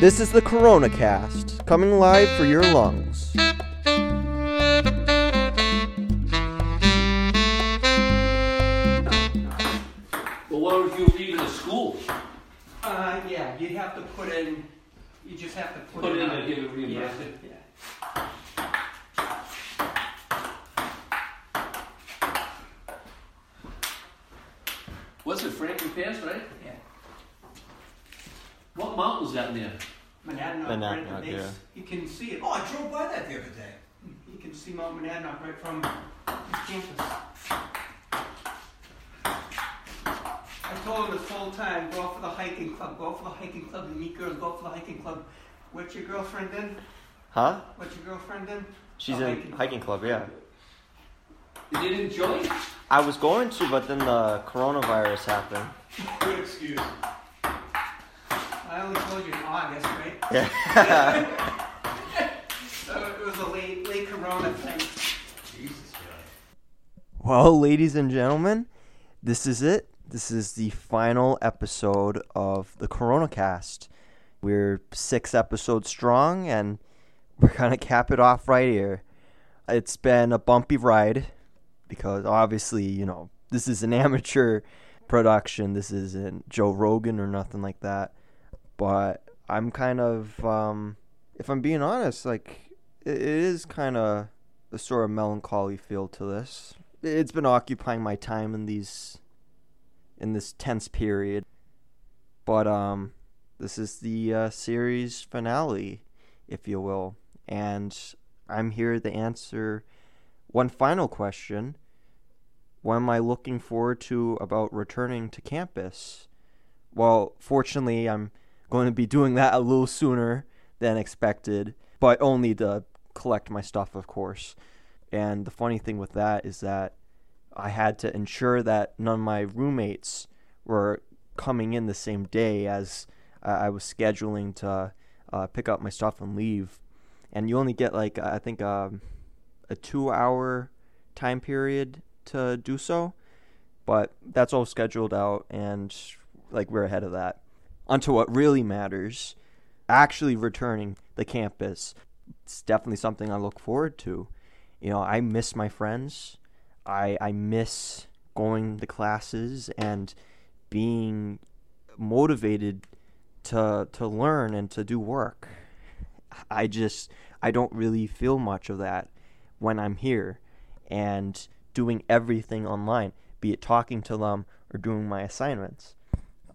This is the Corona Cast, coming live for your lungs. Well, what if you leave the school? Uh, yeah, you'd have to put in, you just have to put, Put in. in a- and give it yeah, reimbursement? yeah. What's it, Franklin Pierce, right? Yeah. What mountain's that near? Monadnock, Monadnock, right at the base. yeah. You can see it. Oh, I drove by that the other day. You can see Mount Monadnock right from campus. I told him this whole time, go out for the hiking club, go out for the hiking club, you meet girls, go out for the hiking club. What's your girlfriend in? Huh? What's your girlfriend in? She's The in hiking club, yeah. You didn't join? I was going to, but then the coronavirus happened. Good excuse. I only told you in August, right? Yeah. So it was a late, late Corona thing. Jesus, yeah. well, ladies and gentlemen, this is it. This is the final episode of the Corona Cast. We're six episodes strong, and we're gonna cap it off right here. It's been a bumpy ride because obviously, you know, this is an amateur production. This isn't Joe Rogan or nothing like that. But I'm kind of, um, if I'm being honest, like it, is kind of a sort of melancholy feel to this. It's been occupying my time in these, in this tense period. But um, this is the uh, series finale, if you will, and I'm here to answer one final question. What am I looking forward to about returning to campus? Well, fortunately, I'm going to be doing that a little sooner than expected, but only to collect my stuff, of course. And the funny thing with that is that I had to ensure that none of my roommates were coming in the same day as I was scheduling to uh, pick up my stuff and leave. And you only get like I think um, a two-hour time period to do so, but that's all scheduled out, and like we're ahead of that. Onto what really matters, actually returning the campus. It's definitely something I look forward to. You know, I miss my friends. I I miss going to classes and being motivated to to learn and to do work. I just I don't really feel much of that when I'm here and doing everything online, be it talking to them or doing my assignments.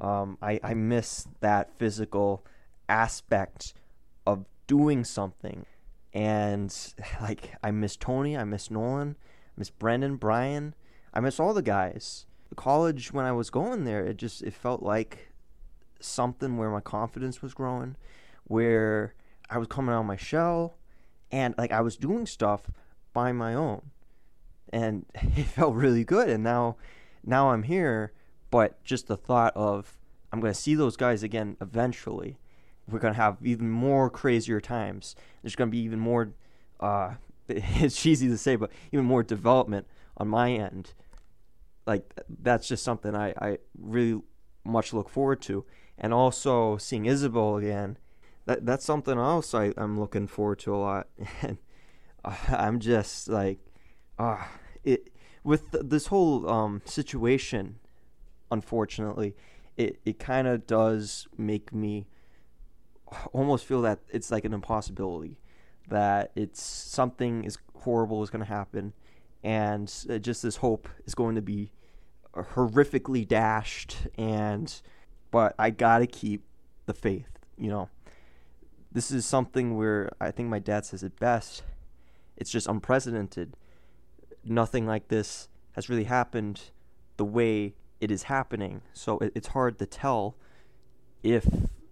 Um, I, I miss that physical aspect of doing something. And like I miss Tony, I miss Nolan, I miss Brendan, Brian, I miss all the guys. The college when I was going there, it just it felt like something where my confidence was growing, where I was coming out of my shell, and like I was doing stuff by my own, and it felt really good. And now, now I'm here, but just the thought of I'm gonna see those guys again eventually. We're gonna have even more crazier times. There's gonna be even more. Uh, it's cheesy to say, but even more development on my end. Like that's just something I, I really much look forward to, and also seeing Isabel again. That that's something else I, I'm looking forward to a lot, and uh, I'm just like, ah, it with this whole um situation. Unfortunately, it it kind of does make me almost feel that it's like an impossibility, that it's something is horrible is going to happen, and uh, just this hope is going to be horrifically dashed and but I got to keep the faith, you know. This is something where I think my dad says it best. It's just unprecedented. Nothing like this has really happened the way it is happening. So it, it's hard to tell if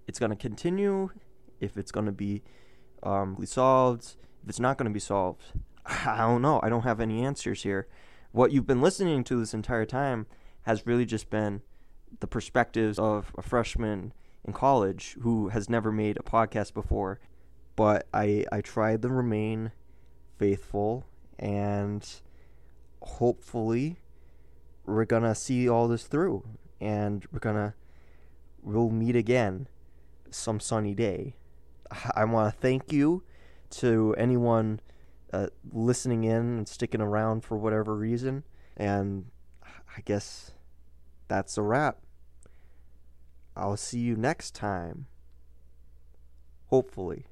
it's going to continue, if it's going to be um, solved, if it's not going to be solved. I don't know. I don't have any answers here. What you've been listening to this entire time has really just been the perspectives of a freshman in college who has never made a podcast before. But I I tried to remain faithful and hopefully we're gonna see all this through and we're gonna we'll meet again some sunny day. I want to thank you to anyone uh, listening in and sticking around for whatever reason. And I guess that's a wrap. I'll see you next time. Hopefully.